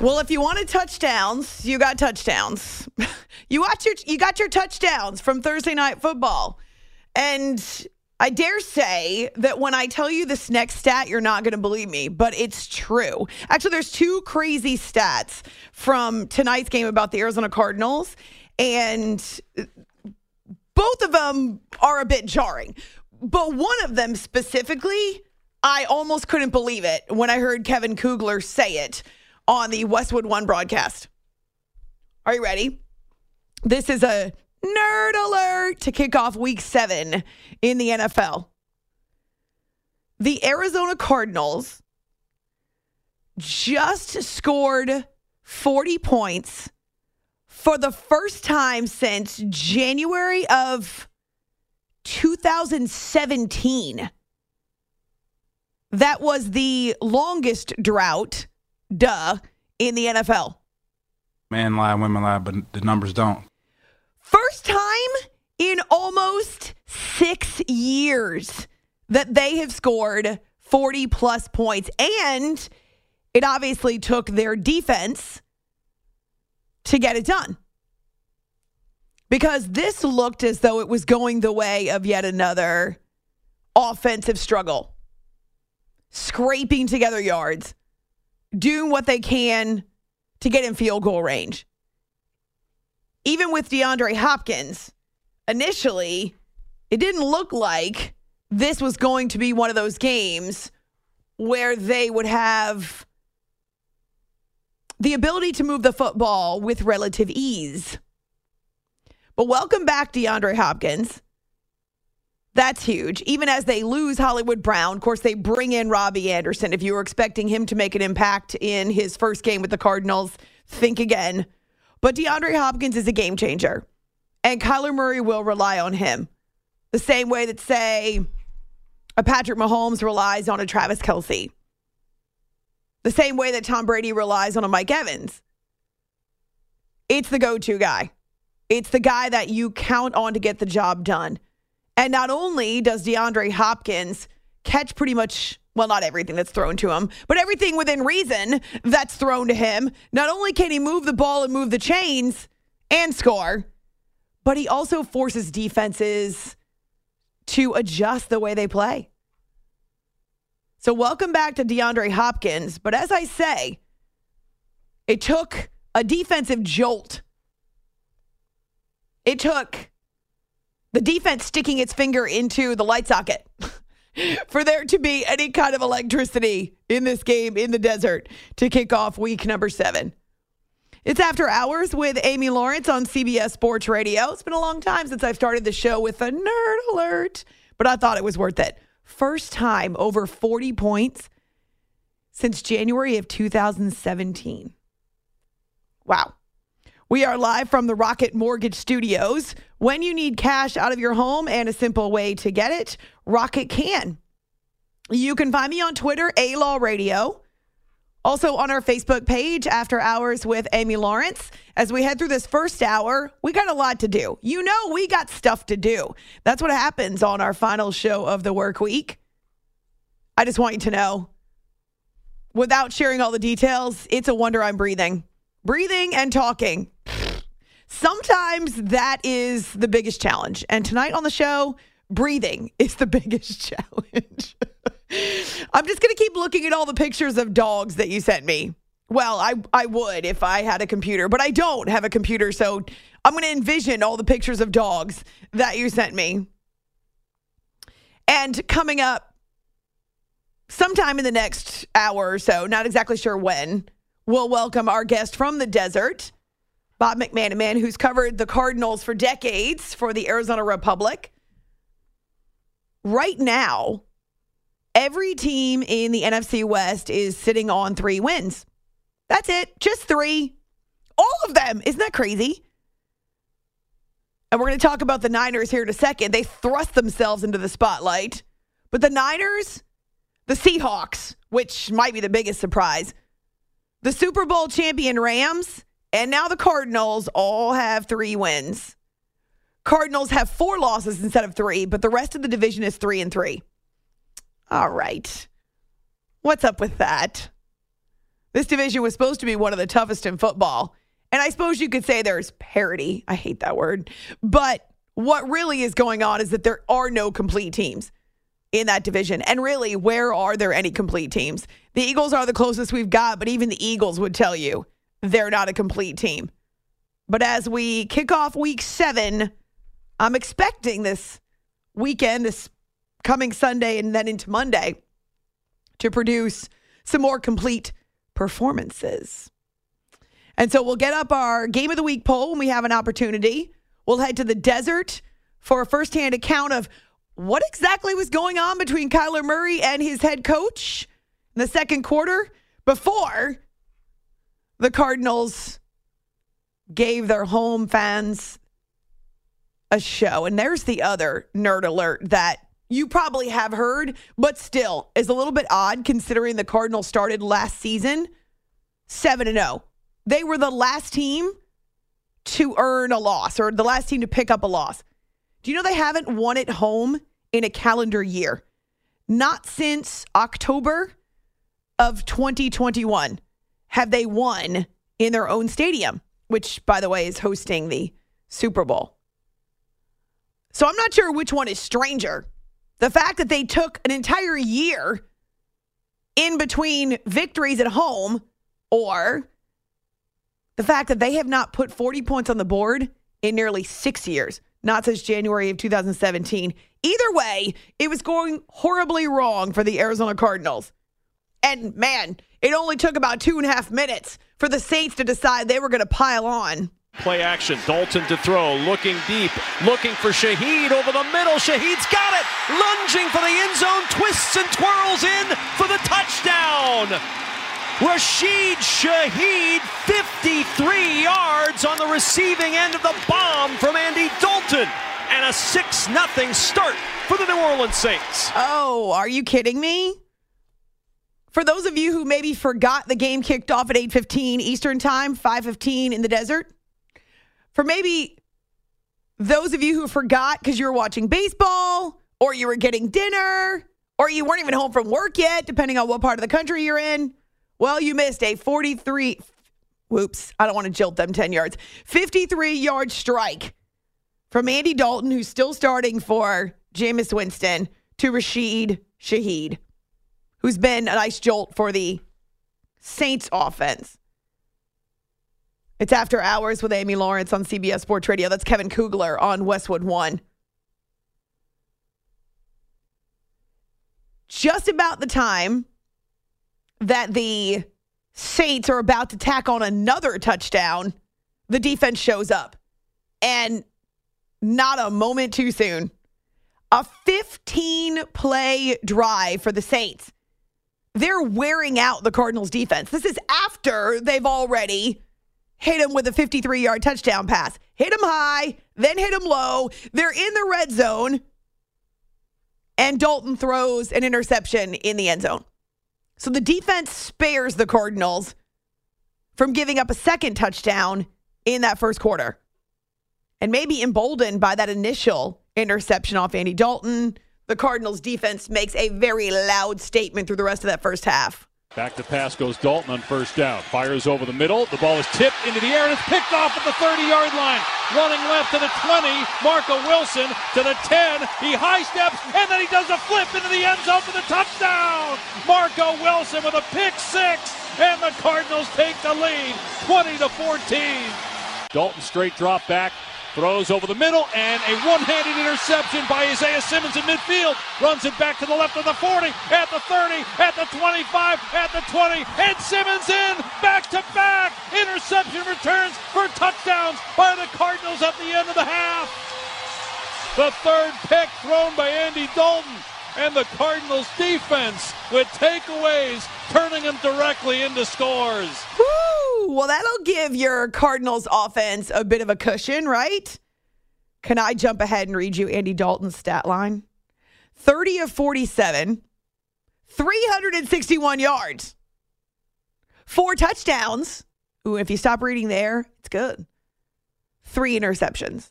Well, if you wanted touchdowns, you got touchdowns. you got your you got your touchdowns from Thursday night football. And I dare say that when I tell you this next stat, you're not going to believe me, but it's true. Actually, there's two crazy stats from tonight's game about the Arizona Cardinals, and both of them are a bit jarring. But one of them specifically, I almost couldn't believe it when I heard Kevin Kugler say it on the Westwood One broadcast. Are you ready? This is a nerd alert to kick off week seven in the NFL. The Arizona Cardinals just scored 40 points for the first time since January of 2017. That was the longest drought duh, in the NFL. Men lie, women lie, but the numbers don't. First time in almost six years that they have scored 40 plus points. And it obviously took their defense to get it done. Because this looked as though it was going the way of yet another offensive struggle, scraping together yards doing what they can to get in field goal range. Even with DeAndre Hopkins, initially, it didn't look like this was going to be one of those games where they would have the ability to move the football with relative ease. But welcome back, DeAndre Hopkins. That's huge. Even as they lose Hollywood Brown, of course, they bring in Robbie Anderson. If you were expecting him to make an impact in his first game with the Cardinals, think again. But DeAndre Hopkins is a game changer, and Kyler Murray will rely on him the same way that, say, a Patrick Mahomes relies on a Travis Kelce, the same way that Tom Brady relies on a Mike Evans. It's the go to guy, it's the guy that you count on to get the job done. And not only does DeAndre Hopkins catch pretty much, well, not everything that's thrown to him, but everything within reason that's thrown to him, not only can he move the ball and move the chains and score, but he also forces defenses to adjust the way they play. So, welcome back to DeAndre Hopkins. But as I say, it took a defensive jolt. It took the defense sticking its finger into the light socket for there to be any kind of electricity in this game in the desert to kick off week number seven. It's After Hours with Amy Lawrence on CBS Sports Radio. It's been a long time since I've started the show with a nerd alert, but I thought it was worth it. First time over 40 points since January of 2017. Wow. We are live from the Rocket Mortgage Studios. When you need cash out of your home and a simple way to get it, Rocket can. You can find me on Twitter, A Law Radio. Also on our Facebook page, After Hours with Amy Lawrence. As we head through this first hour, we got a lot to do. You know, we got stuff to do. That's what happens on our final show of the work week. I just want you to know, without sharing all the details, it's a wonder I'm breathing breathing and talking. Sometimes that is the biggest challenge. And tonight on the show, breathing is the biggest challenge. I'm just going to keep looking at all the pictures of dogs that you sent me. Well, I, I would if I had a computer, but I don't have a computer. So I'm going to envision all the pictures of dogs that you sent me. And coming up sometime in the next hour or so, not exactly sure when, we'll welcome our guest from the desert, Bob McManaman, who's covered the Cardinals for decades for the Arizona Republic. Right now, every team in the NFC West is sitting on three wins. That's it, just three. All of them. Isn't that crazy? And we're going to talk about the Niners here in a second. They thrust themselves into the spotlight. But the Niners, the Seahawks, which might be the biggest surprise, the Super Bowl champion Rams, and now the Cardinals all have three wins. Cardinals have four losses instead of three, but the rest of the division is three and three. All right. What's up with that? This division was supposed to be one of the toughest in football. And I suppose you could say there's parity. I hate that word. But what really is going on is that there are no complete teams in that division. And really, where are there any complete teams? The Eagles are the closest we've got, but even the Eagles would tell you they're not a complete team. But as we kick off week seven, I'm expecting this weekend, this coming Sunday and then into Monday, to produce some more complete performances. And so we'll get up our game of the week poll when we have an opportunity. We'll head to the desert for a firsthand account of what exactly was going on between Kyler Murray and his head coach in the second quarter before the Cardinals gave their home fans a show. And there's the other nerd alert that you probably have heard, but still is a little bit odd considering the Cardinals started last season 7 and 0. They were the last team to earn a loss or the last team to pick up a loss. Do you know they haven't won at home in a calendar year? Not since October of 2021 have they won in their own stadium, which, by the way, is hosting the Super Bowl. So I'm not sure which one is stranger. The fact that they took an entire year in between victories at home or the fact that they have not put 40 points on the board in nearly six years, not since January of 2017. Either way, it was going horribly wrong for the Arizona Cardinals. And man, it only took about two and a half minutes for the Saints to decide they were going to pile on. Play action. Dalton to throw. Looking deep. Looking for Shaheed over the middle. Shaheed's got it. Lunging for the end zone. Twists and twirls in for the touchdown. Rashid Shaheed, 53 yards on the receiving end of the bomb from Andy Dalton. And a 6 0 start for the New Orleans Saints. Oh, are you kidding me? For those of you who maybe forgot the game kicked off at 8:15 Eastern Time, 5:15 in the desert. For maybe those of you who forgot because you were watching baseball or you were getting dinner or you weren't even home from work yet, depending on what part of the country you're in. Well, you missed a 43, whoops, I don't want to jilt them 10 yards, 53 yard strike from Andy Dalton, who's still starting for Jameis Winston, to Rashid Shaheed, who's been a nice jolt for the Saints offense. It's after hours with Amy Lawrence on CBS Sports Radio. That's Kevin Kugler on Westwood One. Just about the time that the Saints are about to tack on another touchdown, the defense shows up. And not a moment too soon. A 15 play drive for the Saints. They're wearing out the Cardinals defense. This is after they've already hit him with a 53 yard touchdown pass. Hit him high, then hit him low. They're in the red zone. And Dalton throws an interception in the end zone. So the defense spares the Cardinals from giving up a second touchdown in that first quarter. And maybe emboldened by that initial interception off Andy Dalton, the Cardinals defense makes a very loud statement through the rest of that first half. Back to pass goes Dalton on first down. Fires over the middle. The ball is tipped into the air and it's picked off at the 30 yard line. Running left to the 20. Marco Wilson to the 10. He high steps and then he does a flip into the end zone for the touchdown. Marco Wilson with a pick six. And the Cardinals take the lead 20 to 14. Dalton straight drop back. Throws over the middle and a one-handed interception by Isaiah Simmons in midfield. Runs it back to the left of the 40, at the 30, at the 25, at the 20, and Simmons in back to back. Interception returns for touchdowns by the Cardinals at the end of the half. The third pick thrown by Andy Dalton and the Cardinals defense with takeaways, turning them directly into scores. Woo! Well, that'll give your Cardinals offense a bit of a cushion, right? Can I jump ahead and read you Andy Dalton's stat line? 30 of 47, 361 yards, four touchdowns. Ooh, if you stop reading there, it's good. Three interceptions,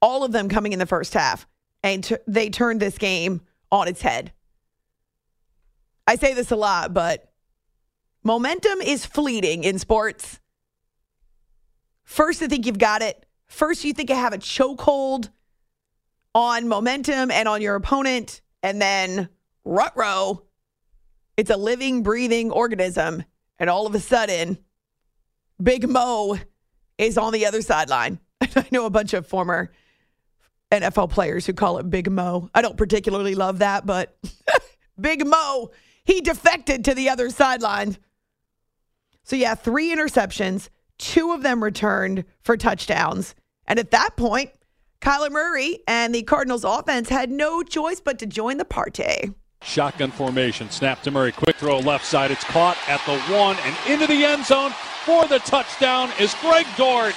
all of them coming in the first half. And t- they turned this game on its head. I say this a lot, but momentum is fleeting in sports. First, you think you've got it. First, you think you have a chokehold on momentum and on your opponent. And then, rut row. it's a living, breathing organism. And all of a sudden, Big Mo is on the other sideline. I know a bunch of former NFL players who call it Big Mo. I don't particularly love that, but Big Mo, he defected to the other sideline. So, yeah, three interceptions, two of them returned for touchdowns. And at that point, Kyler Murray and the Cardinals offense had no choice but to join the party. Shotgun formation, snap to Murray, quick throw left side. It's caught at the one and into the end zone for the touchdown is Greg Dortch.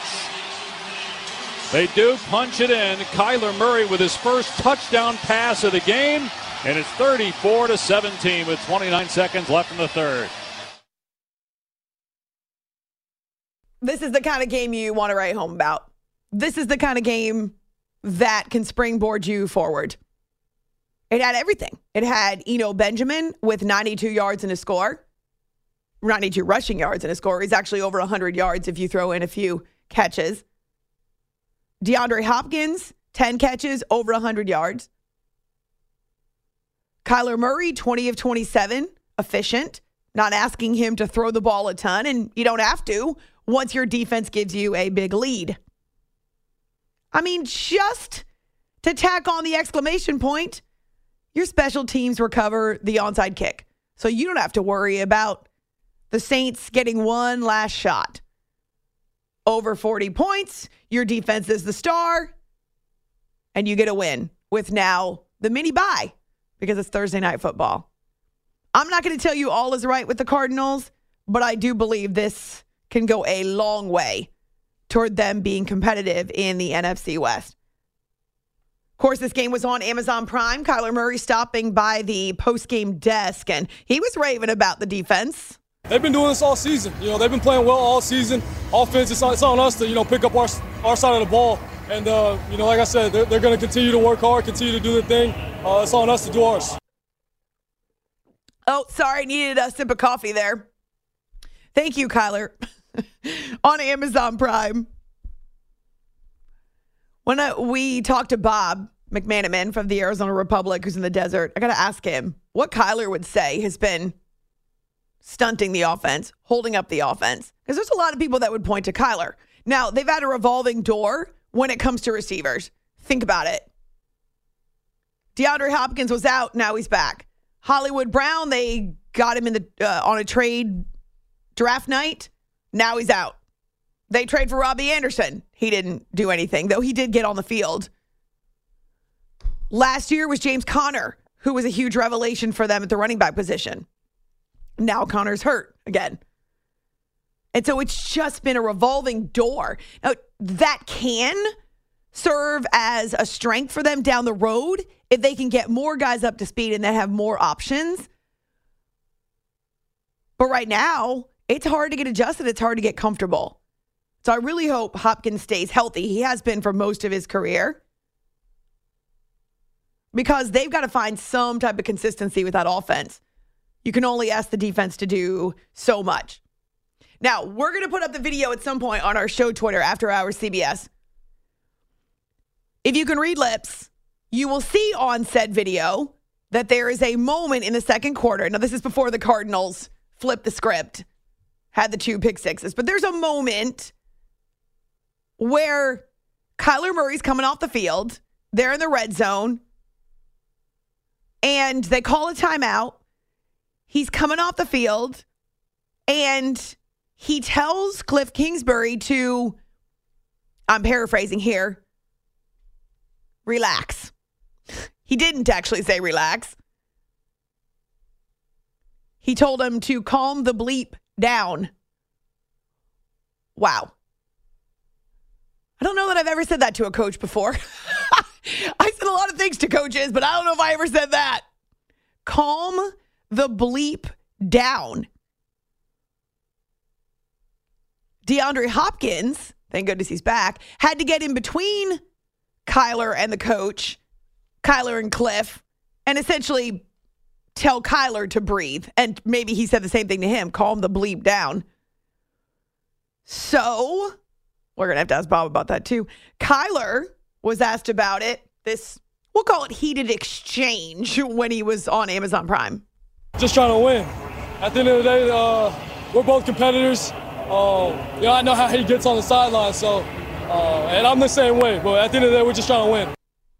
They do punch it in. Kyler Murray with his first touchdown pass of the game, and it's 34 to 17 with 29 seconds left in the third. This is the kind of game you want to write home about. This is the kind of game that can springboard you forward. It had everything. It had Eno Benjamin with 92 yards and a score, 92 rushing yards and a score. He's actually over 100 yards if you throw in a few catches. DeAndre Hopkins, 10 catches, over 100 yards. Kyler Murray, 20 of 27, efficient, not asking him to throw the ball a ton, and you don't have to once your defense gives you a big lead. I mean, just to tack on the exclamation point, your special teams recover the onside kick. So you don't have to worry about the Saints getting one last shot over 40 points. Your defense is the star, and you get a win with now the mini buy because it's Thursday night football. I'm not going to tell you all is right with the Cardinals, but I do believe this can go a long way toward them being competitive in the NFC West. Of course, this game was on Amazon Prime. Kyler Murray stopping by the post game desk, and he was raving about the defense they've been doing this all season. You know, they've been playing well all season. Offense, it's on, it's on us to you know pick up our our side of the ball. And uh, you know, like I said, they're, they're going to continue to work hard, continue to do their thing. Uh, it's on us to do ours. Oh, sorry, needed a sip of coffee there. Thank you, Kyler. on Amazon Prime. When I, we talked to Bob McManaman from the Arizona Republic, who's in the desert, I got to ask him what Kyler would say has been stunting the offense, holding up the offense. Because there's a lot of people that would point to Kyler. Now, they've had a revolving door when it comes to receivers. Think about it. DeAndre Hopkins was out, now he's back. Hollywood Brown, they got him in the uh, on a trade draft night. Now he's out. They trade for Robbie Anderson. He didn't do anything, though he did get on the field. Last year was James Conner, who was a huge revelation for them at the running back position. Now Conner's hurt again. And so it's just been a revolving door. Now, that can serve as a strength for them down the road if they can get more guys up to speed and then have more options. But right now, it's hard to get adjusted. It's hard to get comfortable. So I really hope Hopkins stays healthy. He has been for most of his career because they've got to find some type of consistency with that offense. You can only ask the defense to do so much. Now, we're going to put up the video at some point on our show Twitter after hours CBS. If you can read lips, you will see on said video that there is a moment in the second quarter. Now, this is before the Cardinals flipped the script, had the two pick sixes, but there's a moment where Kyler Murray's coming off the field. They're in the red zone. And they call a timeout. He's coming off the field. And he tells Cliff Kingsbury to, I'm paraphrasing here, relax. He didn't actually say relax. He told him to calm the bleep down. Wow. I don't know that I've ever said that to a coach before. I said a lot of things to coaches, but I don't know if I ever said that. Calm the bleep down. DeAndre Hopkins, thank goodness he's back, had to get in between Kyler and the coach, Kyler and Cliff, and essentially tell Kyler to breathe. And maybe he said the same thing to him calm the bleep down. So we're going to have to ask Bob about that too. Kyler was asked about it, this, we'll call it heated exchange when he was on Amazon Prime. Just trying to win. At the end of the day, uh, we're both competitors. Uh, you know, I know how he gets on the sideline, so, uh, and I'm the same way, but at the end of the day, we're just trying to win.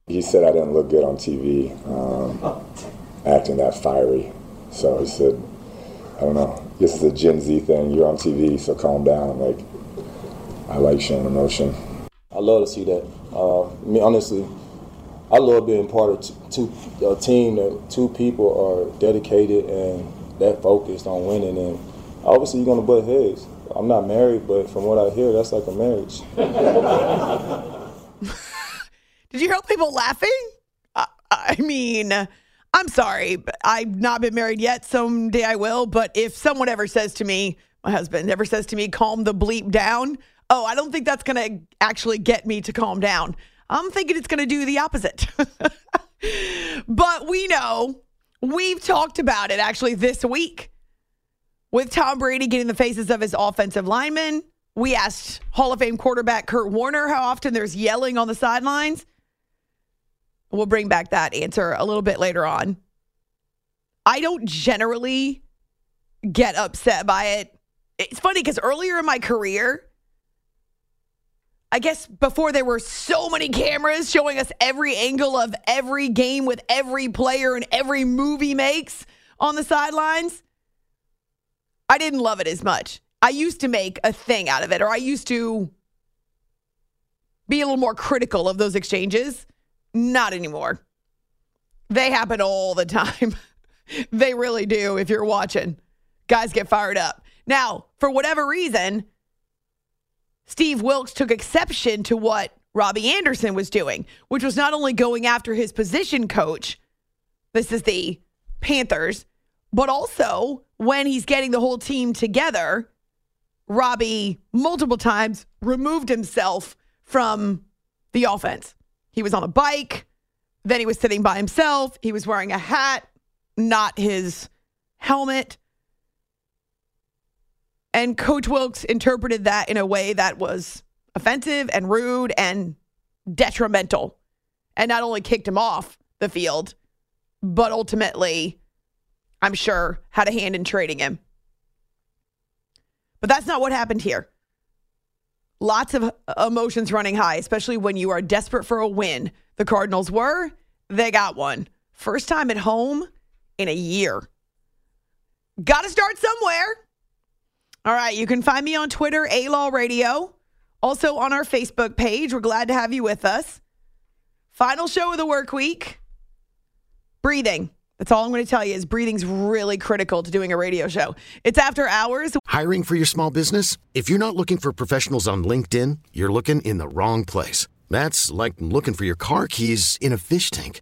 He said I didn't look good on TV, um, acting that fiery. So he said, I don't know, this is a Gen Z thing. You're on TV, so calm down. I'm like, I like showing emotion. I love to see that. Uh, I mean, honestly, I love being part of t- two, a team that two people are dedicated and that focused on winning. And obviously, you're going to butt heads. I'm not married, but from what I hear, that's like a marriage. Did you hear people laughing? Uh, I mean, I'm sorry, but I've not been married yet. Someday I will. But if someone ever says to me, my husband ever says to me, calm the bleep down, oh, I don't think that's going to actually get me to calm down. I'm thinking it's going to do the opposite. but we know we've talked about it actually this week with Tom Brady getting the faces of his offensive linemen. We asked Hall of Fame quarterback Kurt Warner how often there's yelling on the sidelines. We'll bring back that answer a little bit later on. I don't generally get upset by it. It's funny because earlier in my career, I guess before there were so many cameras showing us every angle of every game with every player and every move he makes on the sidelines, I didn't love it as much. I used to make a thing out of it, or I used to be a little more critical of those exchanges. Not anymore. They happen all the time. they really do if you're watching. Guys get fired up. Now, for whatever reason, Steve Wilks took exception to what Robbie Anderson was doing, which was not only going after his position coach, this is the Panthers, but also when he's getting the whole team together, Robbie multiple times removed himself from the offense. He was on a bike, then he was sitting by himself, he was wearing a hat, not his helmet. And Coach Wilks interpreted that in a way that was offensive and rude and detrimental. And not only kicked him off the field, but ultimately, I'm sure, had a hand in trading him. But that's not what happened here. Lots of emotions running high, especially when you are desperate for a win. The Cardinals were, they got one. First time at home in a year. Got to start somewhere. All right, you can find me on Twitter, A Law Radio. Also on our Facebook page. We're glad to have you with us. Final show of the work week. Breathing. That's all I'm going to tell you is breathing's really critical to doing a radio show. It's after hours. Hiring for your small business? If you're not looking for professionals on LinkedIn, you're looking in the wrong place. That's like looking for your car keys in a fish tank.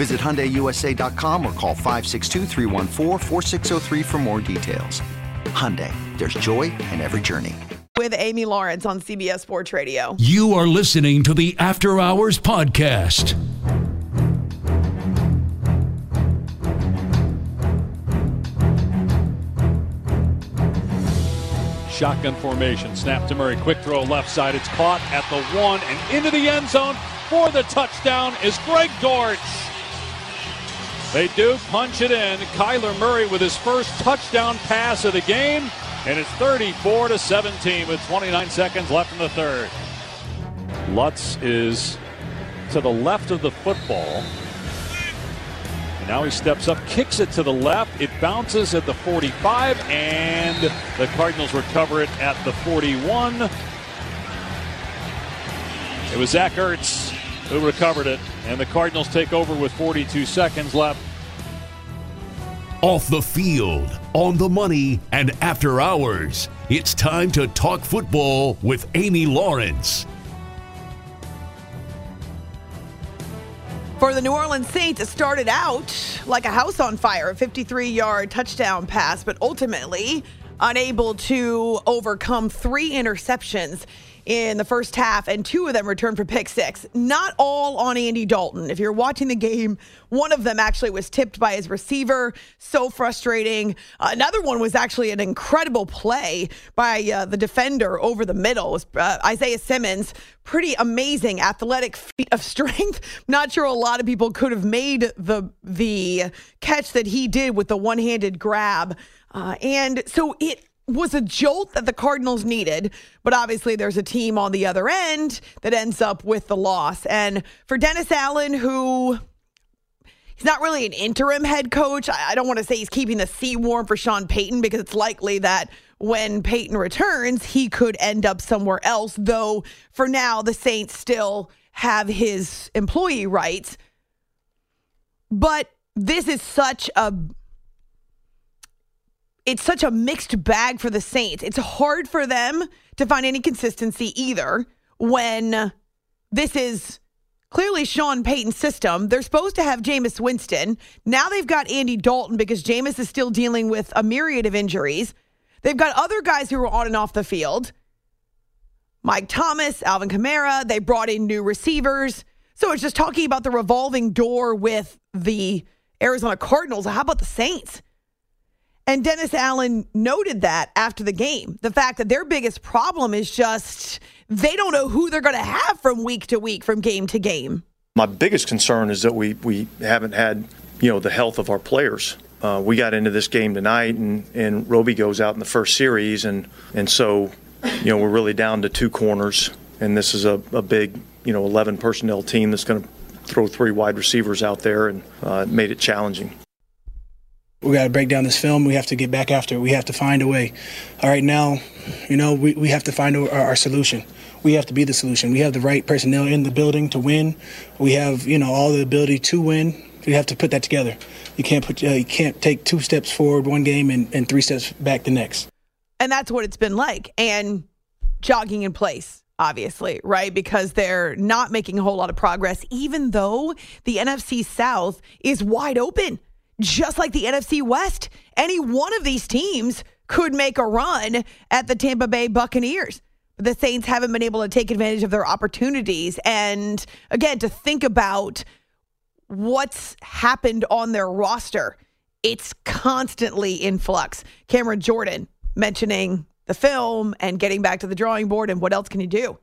Visit HyundaiUSA.com or call 562 for more details. Hyundai, there's joy in every journey. With Amy Lawrence on CBS Sports Radio. You are listening to the After Hours Podcast. Shotgun formation. Snap to Murray. Quick throw left side. It's caught at the one and into the end zone for the touchdown is Greg Dortch. They do punch it in. Kyler Murray with his first touchdown pass of the game, and it's 34 to 17 with 29 seconds left in the third. Lutz is to the left of the football. Now he steps up, kicks it to the left. It bounces at the 45, and the Cardinals recover it at the 41. It was Zach Ertz who recovered it, and the Cardinals take over with 42 seconds left. Off the field, on the money, and after hours, it's time to talk football with Amy Lawrence. For the New Orleans Saints, it started out like a house on fire, a 53 yard touchdown pass, but ultimately unable to overcome three interceptions in the first half, and two of them returned for pick six. Not all on Andy Dalton. If you're watching the game, one of them actually was tipped by his receiver. So frustrating. Another one was actually an incredible play by uh, the defender over the middle. Was, uh, Isaiah Simmons. Pretty amazing athletic feat of strength. Not sure a lot of people could have made the the catch that he did with the one handed grab. Uh, and so it was a jolt that the Cardinals needed, but obviously there's a team on the other end that ends up with the loss. And for Dennis Allen, who he's not really an interim head coach, I don't want to say he's keeping the seat warm for Sean Payton because it's likely that when Payton returns, he could end up somewhere else. Though for now, the Saints still have his employee rights. But this is such a it's such a mixed bag for the Saints. It's hard for them to find any consistency either when this is clearly Sean Payton's system. They're supposed to have Jameis Winston. Now they've got Andy Dalton because Jameis is still dealing with a myriad of injuries. They've got other guys who are on and off the field. Mike Thomas, Alvin Kamara, they brought in new receivers. So it's just talking about the revolving door with the Arizona Cardinals. How about the Saints? And Dennis Allen noted that after the game. The fact that their biggest problem is just they don't know who they're going to have from week to week, from game to game. My biggest concern is that we, we haven't had, you know, the health of our players. Uh, we got into this game tonight, and, and Roby goes out in the first series, and, and so, you know, we're really down to two corners, and this is a, a big, you know, 11 personnel team that's going to throw three wide receivers out there, and uh, made it challenging. We got to break down this film. We have to get back after it. We have to find a way. All right, now, you know, we, we have to find our, our solution. We have to be the solution. We have the right personnel in the building to win. We have, you know, all the ability to win. We have to put that together. You can't put uh, you can't take two steps forward one game and, and three steps back the next. And that's what it's been like. And jogging in place, obviously, right? Because they're not making a whole lot of progress, even though the NFC South is wide open just like the NFC West. Any one of these teams could make a run at the Tampa Bay Buccaneers. The Saints haven't been able to take advantage of their opportunities. And again, to think about what's happened on their roster, it's constantly in flux. Cameron Jordan mentioning the film and getting back to the drawing board and what else can you do?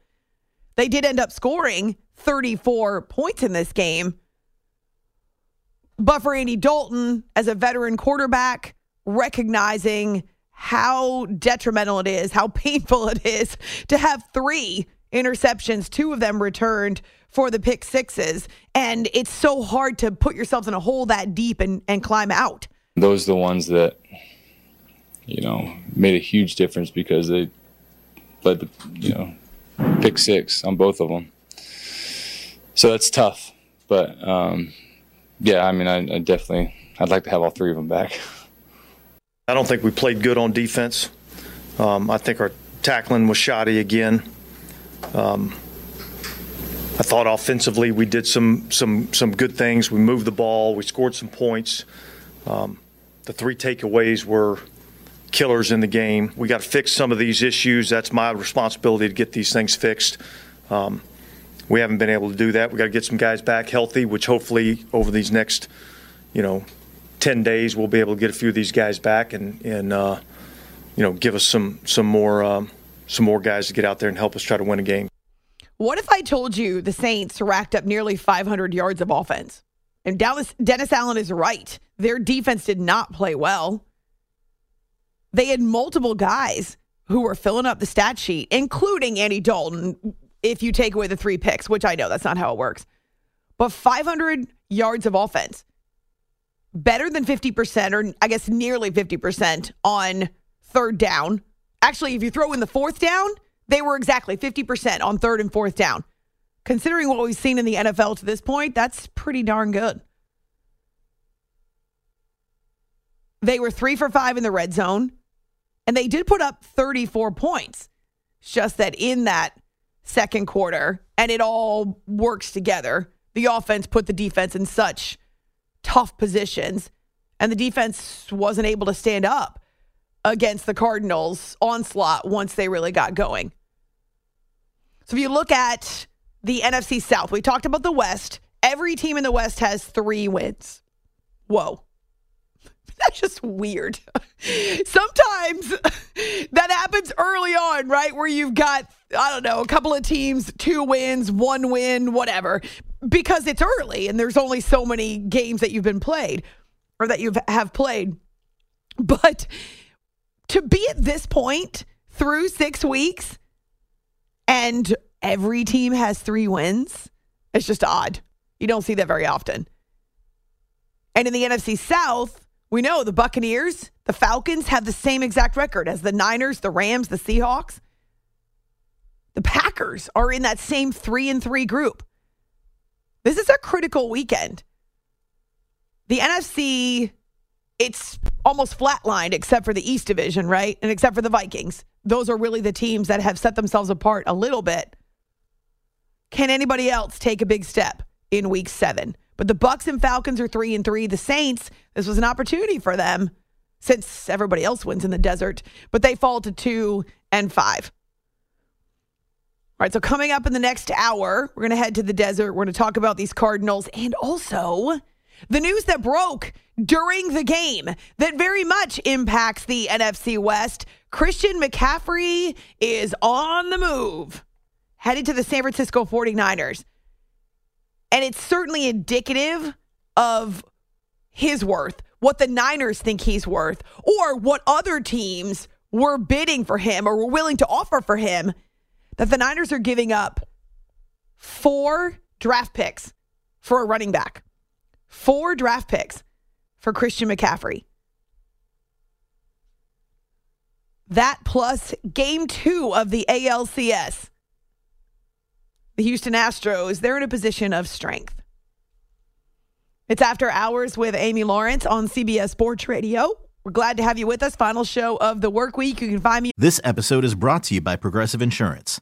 They did end up scoring 34 points in this game. But for Andy Dalton, as a veteran quarterback, recognizing how detrimental it is, how painful it is to have three interceptions, two of them returned for the pick sixes. And it's so hard to put yourselves in a hole that deep and, and climb out. Those are the ones that, you know, made a huge difference because they led the, you know, pick six on both of them. So that's tough. But, um, yeah, I mean, I, I definitely, I'd like to have all three of them back. I don't think we played good on defense. Um, I think our tackling was shoddy again. Um, I thought offensively we did some some some good things. We moved the ball. We scored some points. Um, the three takeaways were killers in the game. We got to fix some of these issues. That's my responsibility to get these things fixed. Um, we haven't been able to do that. We got to get some guys back healthy, which hopefully over these next, you know, ten days we'll be able to get a few of these guys back and and uh, you know give us some some more um, some more guys to get out there and help us try to win a game. What if I told you the Saints racked up nearly 500 yards of offense? And Dallas, Dennis Allen is right. Their defense did not play well. They had multiple guys who were filling up the stat sheet, including Andy Dalton, if you take away the three picks, which I know that's not how it works. But 500 yards of offense, better than 50%, or I guess nearly 50% on third down. Actually, if you throw in the fourth down, they were exactly 50% on third and fourth down. Considering what we've seen in the NFL to this point, that's pretty darn good. They were three for five in the red zone, and they did put up 34 points. It's just that in that second quarter, and it all works together, the offense put the defense in such tough positions, and the defense wasn't able to stand up against the Cardinals' onslaught once they really got going. So if you look at the NFC South, we talked about the West. Every team in the West has three wins. Whoa. That's just weird. Sometimes that happens early on, right? Where you've got, I don't know, a couple of teams, two wins, one win, whatever, because it's early and there's only so many games that you've been played or that you have played. But to be at this point through six weeks and every team has three wins, it's just odd. You don't see that very often. And in the NFC South, we know the Buccaneers, the Falcons have the same exact record as the Niners, the Rams, the Seahawks. The Packers are in that same three and three group. This is a critical weekend. The NFC, it's almost flatlined except for the East Division, right? And except for the Vikings. Those are really the teams that have set themselves apart a little bit. Can anybody else take a big step in week seven? But the Bucs and Falcons are three and three. The Saints, this was an opportunity for them since everybody else wins in the desert, but they fall to two and five. All right, so coming up in the next hour, we're going to head to the desert. We're going to talk about these Cardinals and also the news that broke during the game that very much impacts the NFC West. Christian McCaffrey is on the move, headed to the San Francisco 49ers. And it's certainly indicative of his worth, what the Niners think he's worth, or what other teams were bidding for him or were willing to offer for him. That the Niners are giving up four draft picks for a running back, four draft picks for Christian McCaffrey. That plus game two of the ALCS the Houston Astros, they're in a position of strength. It's After Hours with Amy Lawrence on CBS Sports Radio. We're glad to have you with us. Final show of the work week. You can find me. This episode is brought to you by Progressive Insurance.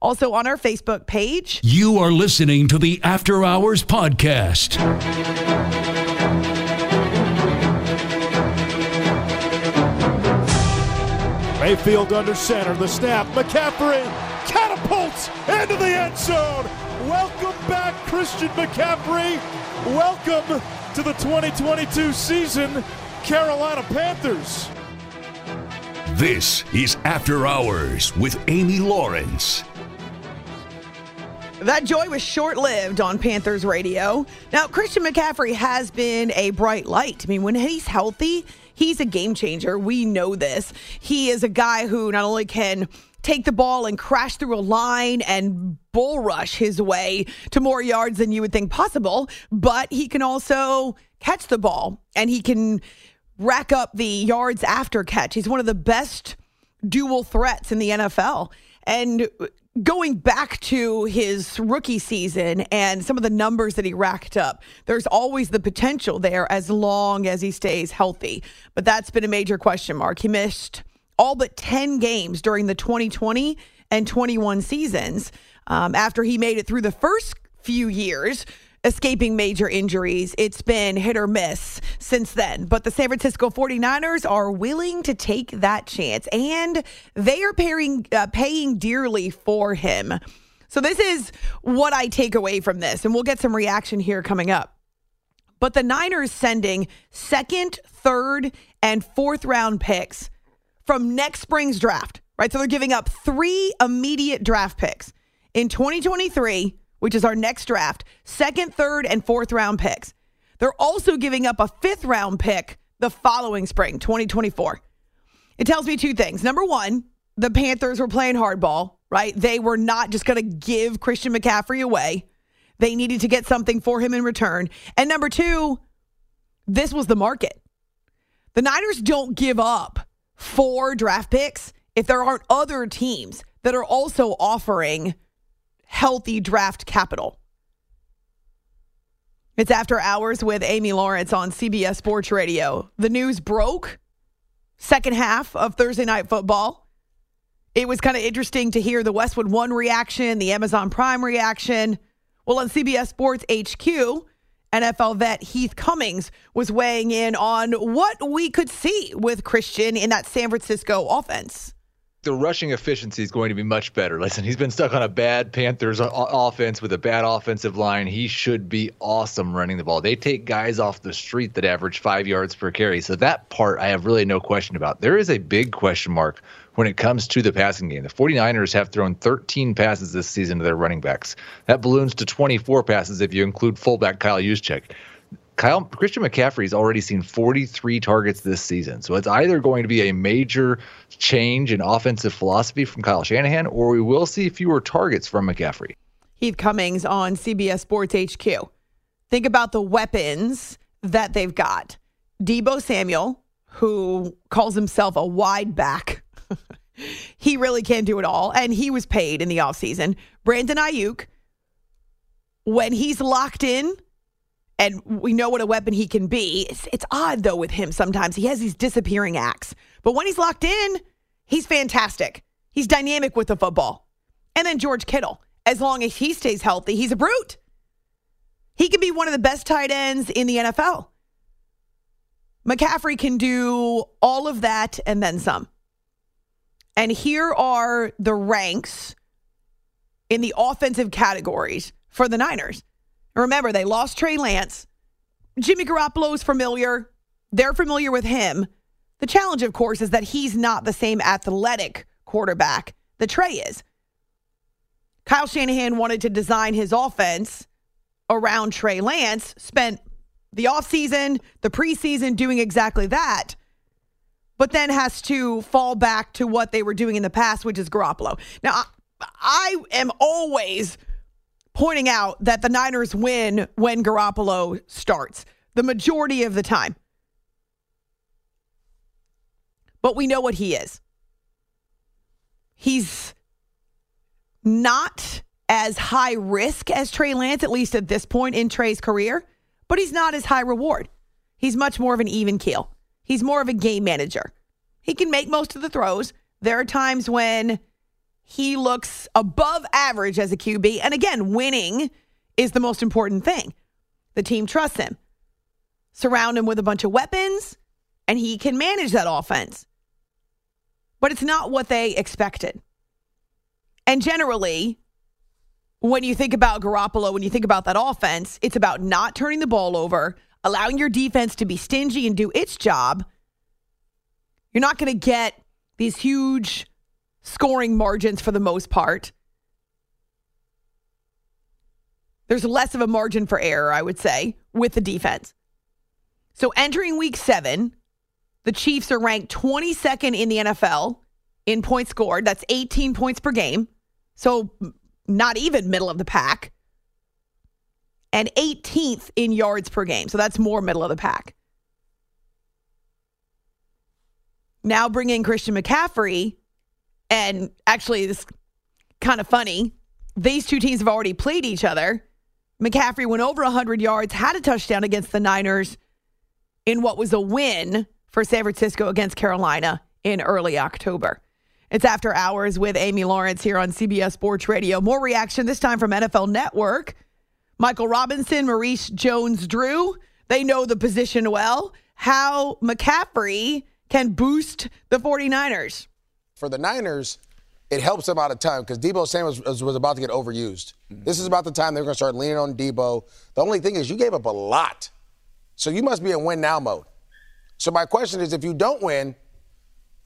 Also on our Facebook page. You are listening to the After Hours Podcast. Mayfield under center. The snap. McCaffrey catapults into the end zone. Welcome back, Christian McCaffrey. Welcome to the 2022 season, Carolina Panthers. This is After Hours with Amy Lawrence. That joy was short lived on Panthers radio. Now, Christian McCaffrey has been a bright light. I mean, when he's healthy, he's a game changer. We know this. He is a guy who not only can take the ball and crash through a line and bull rush his way to more yards than you would think possible, but he can also catch the ball and he can rack up the yards after catch. He's one of the best dual threats in the NFL. And going back to his rookie season and some of the numbers that he racked up, there's always the potential there as long as he stays healthy. But that's been a major question mark. He missed all but 10 games during the 2020 and 21 seasons um, after he made it through the first few years escaping major injuries. It's been hit or miss since then. But the San Francisco 49ers are willing to take that chance and they are paying, uh, paying dearly for him. So, this is what I take away from this, and we'll get some reaction here coming up. But the Niners sending second, third, and fourth round picks from next spring's draft, right? So they're giving up three immediate draft picks in 2023 which is our next draft, second, third, and fourth round picks. They're also giving up a fifth round pick the following spring, 2024. It tells me two things. Number one, the Panthers were playing hardball, right? They were not just going to give Christian McCaffrey away. They needed to get something for him in return. And number two, this was the market. The Niners don't give up four draft picks if there aren't other teams that are also offering healthy draft capital. It's after hours with Amy Lawrence on CBS Sports Radio. The news broke second half of Thursday night football. It was kind of interesting to hear the Westwood One reaction, the Amazon Prime reaction. Well, on CBS Sports HQ, NFL vet Heath Cummings was weighing in on what we could see with Christian in that San Francisco offense. The rushing efficiency is going to be much better. Listen, he's been stuck on a bad Panthers offense with a bad offensive line. He should be awesome running the ball. They take guys off the street that average five yards per carry. So that part I have really no question about. There is a big question mark when it comes to the passing game. The 49ers have thrown 13 passes this season to their running backs. That balloons to 24 passes if you include fullback Kyle Juszczyk. Kyle Christian McCaffrey's already seen 43 targets this season. So it's either going to be a major change in offensive philosophy from Kyle Shanahan or we will see fewer targets from McCaffrey. Heath Cummings on CBS Sports HQ. Think about the weapons that they've got. Deebo Samuel, who calls himself a wide back. he really can do it all. And he was paid in the offseason. Brandon Aiyuk when he's locked in, and we know what a weapon he can be. It's, it's, odd though with him sometimes. He has these disappearing acts. But when he's locked in, he's fantastic. He's dynamic with the football. And then George Kittle, as long as he stays healthy, he's a brute. He can be one of the best tight ends in the NFL. McCaffrey can do all of that and then some. And here are the ranks in the offensive categories for the Niners. Remember, they lost Trey Lance. Jimmy Garoppolo's familiar. They're familiar with him. The challenge, of course, is that he's not the same athletic quarterback that Trey is. Kyle Shanahan wanted to design his offense around Trey Lance, spent the offseason, the preseason doing exactly that, but then has to fall back to what they were doing in the past, which is Garoppolo. Now, I, I am always pointing out that the Niners win when Garoppolo starts the majority of the time. But we know what he is. He's not as high risk as Trey Lance, at least at this point in Trey's career, but he's not as high reward. He's much more of an even keel. He's more of a game manager. He can make most of the throws. There are times when he looks above average as a QB. And again, winning is the most important thing. The team trusts him. Surround him with a bunch of weapons, and he can manage that offense. But it's not what they expected. And generally, when you think about Garoppolo, when you think about that offense, it's about not turning the ball over, allowing your defense to be stingy and do its job. You're not going to get these huge scoring margins for the most part. There's less of a margin for error, I would say, with the defense. So entering week seven, the Chiefs are ranked 22nd in the NFL in points scored. That's 18 points per game. So not even middle of the pack. And 18th in yards per game. So that's more middle of the pack. Now bring in Christian McCaffrey. And actually, this kind of funny. These two teams have already played each other. McCaffrey went over 100 yards, had a touchdown against the Niners in what was a win for San Francisco against Carolina in early October. It's after hours with Amy Lawrence here on CBS Sports Radio. More reaction this time from NFL Network. Michael Robinson, Maurice Jones Drew, they know the position well. How McCaffrey can boost the 49ers. For the Niners, it helps them out of time because Deebo Samuel was, was, about to get overused. Mm-hmm. This is about the time they're going to start leaning on Deebo. The only thing is, you gave up a lot. So you must be in win now mode. So my question is if you don't win,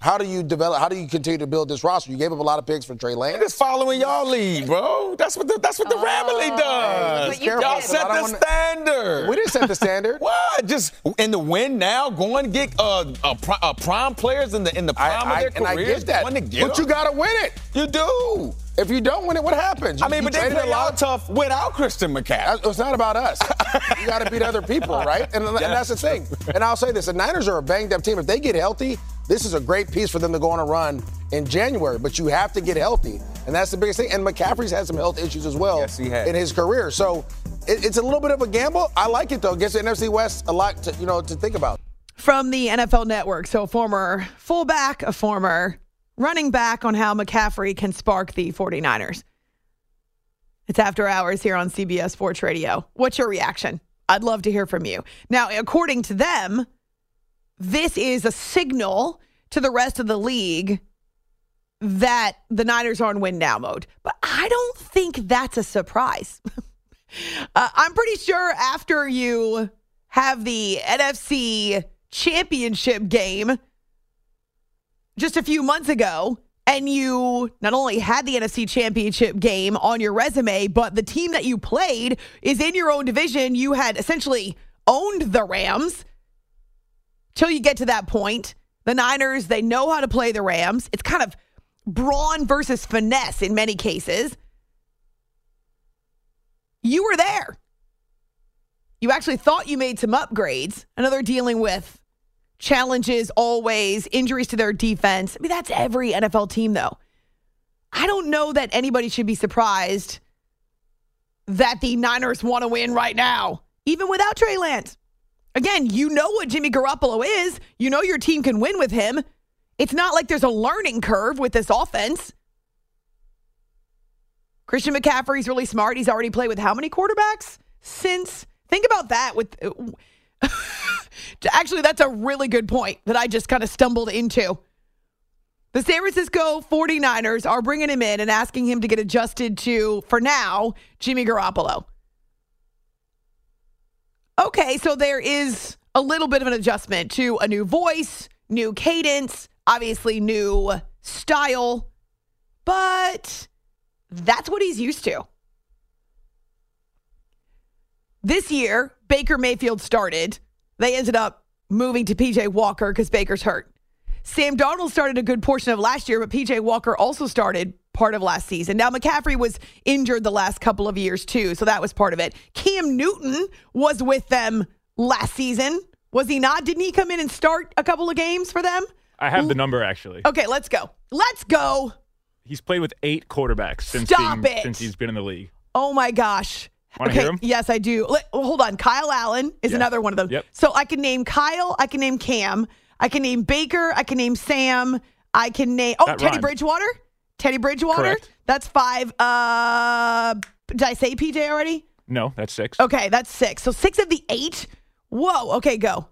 how do you develop? How do you continue to build this roster? You gave up a lot of picks for Trey Lance. Just following y'all lead, bro. That's what the, that's what the oh, Ramley does. Y'all set the wanna, standard. We didn't set the standard. what? Just in the win now, going to get uh, uh, uh, prime players in the in the prime I, of their I, careers. And I get that. Get but them. you got to win it. You do. If you don't win it, what happens? You, I mean, but they play all tough without Christian McCaffrey. It's not about us. you got to beat other people, right? And, yeah. and that's the thing. And I'll say this: the Niners are a banged up team. If they get healthy, this is a great piece for them to go on a run in January. But you have to get healthy, and that's the biggest thing. And McCaffrey's had some health issues as well yes, in his career. So it, it's a little bit of a gamble. I like it though. Gets the NFC West, a lot to you know to think about. From the NFL Network, so former fullback, a former running back on how McCaffrey can spark the 49ers. It's after hours here on CBS Sports Radio. What's your reaction? I'd love to hear from you. Now, according to them, this is a signal to the rest of the league that the Niners are in win now mode, but I don't think that's a surprise. uh, I'm pretty sure after you have the NFC championship game just a few months ago, and you not only had the NFC championship game on your resume, but the team that you played is in your own division. You had essentially owned the Rams till you get to that point. The Niners, they know how to play the Rams. It's kind of brawn versus finesse in many cases. You were there. You actually thought you made some upgrades. I know they're dealing with challenges always, injuries to their defense. I mean, that's every NFL team, though. I don't know that anybody should be surprised that the Niners want to win right now, even without Trey Lance. Again, you know what Jimmy Garoppolo is. You know your team can win with him. It's not like there's a learning curve with this offense. Christian McCaffrey's really smart. He's already played with how many quarterbacks since? Think about that. With actually, that's a really good point that I just kind of stumbled into. The San Francisco 49ers are bringing him in and asking him to get adjusted to, for now, Jimmy Garoppolo. Okay, so there is a little bit of an adjustment to a new voice, new cadence, obviously new style, but that's what he's used to. This year, Baker Mayfield started. They ended up moving to PJ Walker because Baker's hurt. Sam Darnold started a good portion of last year, but PJ Walker also started part of last season. Now, McCaffrey was injured the last couple of years, too, so that was part of it. Cam Newton was with them last season. Was he not? Didn't he come in and start a couple of games for them? I have the number actually. Okay, let's go. Let's go. He's played with eight quarterbacks since Stop being, it. since he's been in the league. Oh my gosh. Wanna okay, yes, I do. Let- well, hold on. Kyle Allen is Yeah. another one of them. Yep. So I can name Kyle. I can name Cam. I can name Baker. I can name Sam. I can name oh That Teddy rhymed. Bridgewater. Teddy Bridgewater. Correct. That's five. Uh, did I say PJ already? No, that's six. Okay, that's six. So six of the eight. Whoa. Okay, go.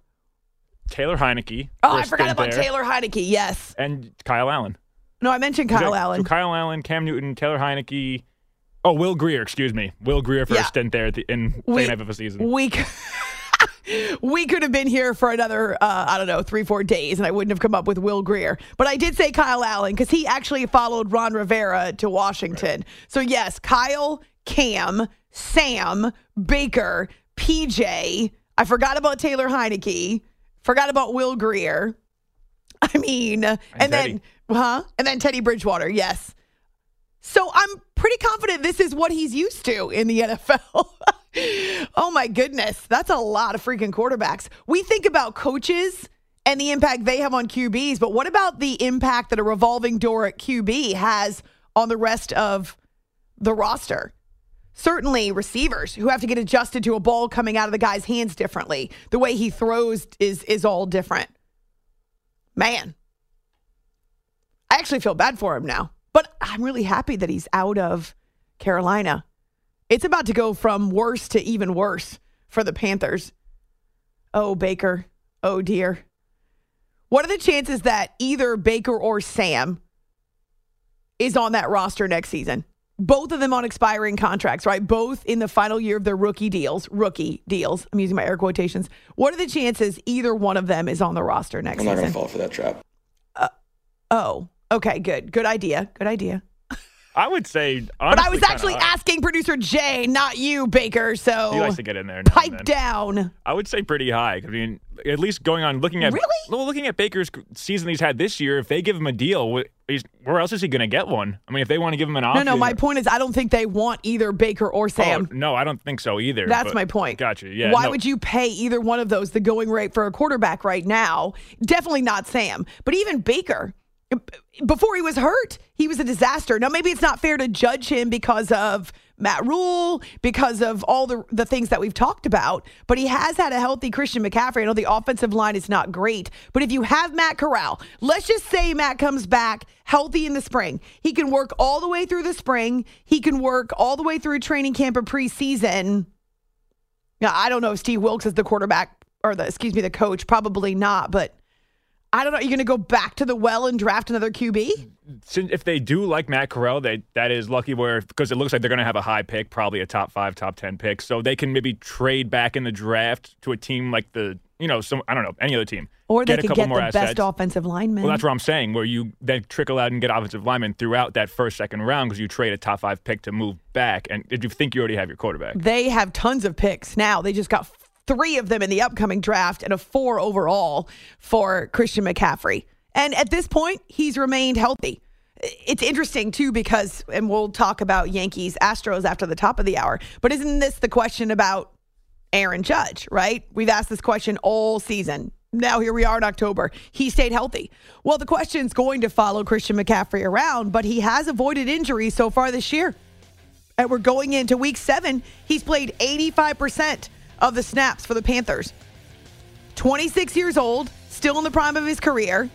Taylor Heinicke. Oh, a I forgot about there, Taylor Heinicke. Yes. And Kyle Allen. No, I mentioned Kyle Allen. So Kyle Allen, Cam Newton, Taylor Heinicke. Oh, Will Grier, excuse me. Will Grier for Yeah. a stint there at the, in We- second half of the season. We we could have been here for another uh, I don't know three four days, and I wouldn't have come up with Will Grier. But I did say Kyle Allen because he actually followed Ron Rivera to Washington. So yes, Kyle, Cam, Sam, Baker, PJ. I forgot about Taylor Heinicke. Forgot about Will Grier. I mean, and, then huh? And then Teddy Bridgewater. Yes. So I'm pretty confident this is what he's used to in the NFL. oh my goodness. That's a lot of freaking quarterbacks. We think about coaches and the impact they have on QBs, but what about the impact that a revolving door at QB has on the rest of the roster? Certainly, receivers who have to get adjusted to a ball coming out of the guy's hands differently. The way he throws is is all different. Man, I actually feel bad for him now, but I'm really happy that he's out of Carolina. It's about to go from worse to even worse for the Panthers. Oh, Baker. Oh, dear. What are the chances that either Baker or Sam is on that roster next season? Both of them on expiring contracts, right? Both in the final year of their rookie deals, rookie deals. I'm using my air quotations. What are the chances either one of them is on the roster next season? I'm not going to fall for that trap. Uh, oh, okay, good. Good idea. Good idea. I would say, but I was actually asking producer Jay, not you, Baker. So He likes to get in there. pipe down. I would say pretty high. I mean, at least going on looking at Really? well, looking at Baker's season he's had this year. If they give him a deal, where else is he going to get one? I mean, if they want to give him an option. no. No. My point is, I don't think they want either Baker or Oh, Sam. no, I don't think so either. That's my point. Gotcha. Yeah. Why no. would you pay either one of those the going rate for a quarterback right now? Definitely not Sam, but even Baker. Before he was hurt, he was a disaster. Now, maybe it's not fair to judge him because of Matt Rhule, because of all the the things that we've talked about. But he has had a healthy Christian McCaffrey. I know the offensive line is not great, but if you have Matt Corral, let's just say Matt comes back healthy in the spring. He can work all the way through the spring. He can work all the way through training camp and preseason. Now, I don't know if Steve Wilks is the quarterback or the excuse me, the coach. Probably not, but I don't know. Are You're going to go back to the well and draft another QB? if they do like Matt Corral, they that is lucky where because it looks like they're going to have a high pick, probably a top five, top ten pick, so they can maybe trade back in the draft to a team like the you know some I don't know any other team, Or they get a could couple get more the assets. best offensive lineman. Well, that's what I'm saying, where you then trickle out and get offensive linemen throughout that first, second round because you trade a top five pick to move back. And did you think you already have your quarterback? They have tons of picks now. They just got three of them in the upcoming draft and a four overall for Christian McCaffrey. And at this point, he's remained healthy. It's interesting too because, and we'll talk about Yankees Astros after the top of the hour. But isn't this the question about Aaron Judge? Right? We've asked this question all season. Now here we are in October. He stayed healthy. Well, the question's going to follow Christian McCaffrey around, but he has avoided injury so far this year. And we're going into week seven. He's played 85% of the snaps for the Panthers. 26 years old, still in the prime of his career,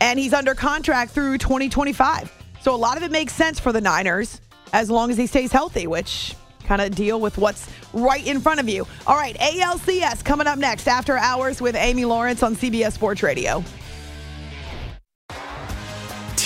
and he's under contract through 2025. So a lot of it makes sense for the Niners as long as he stays healthy, which kind of deal with what's right in front of you. All right, ALCS coming up next after hours with Amy Lawrence on CBS Sports Radio.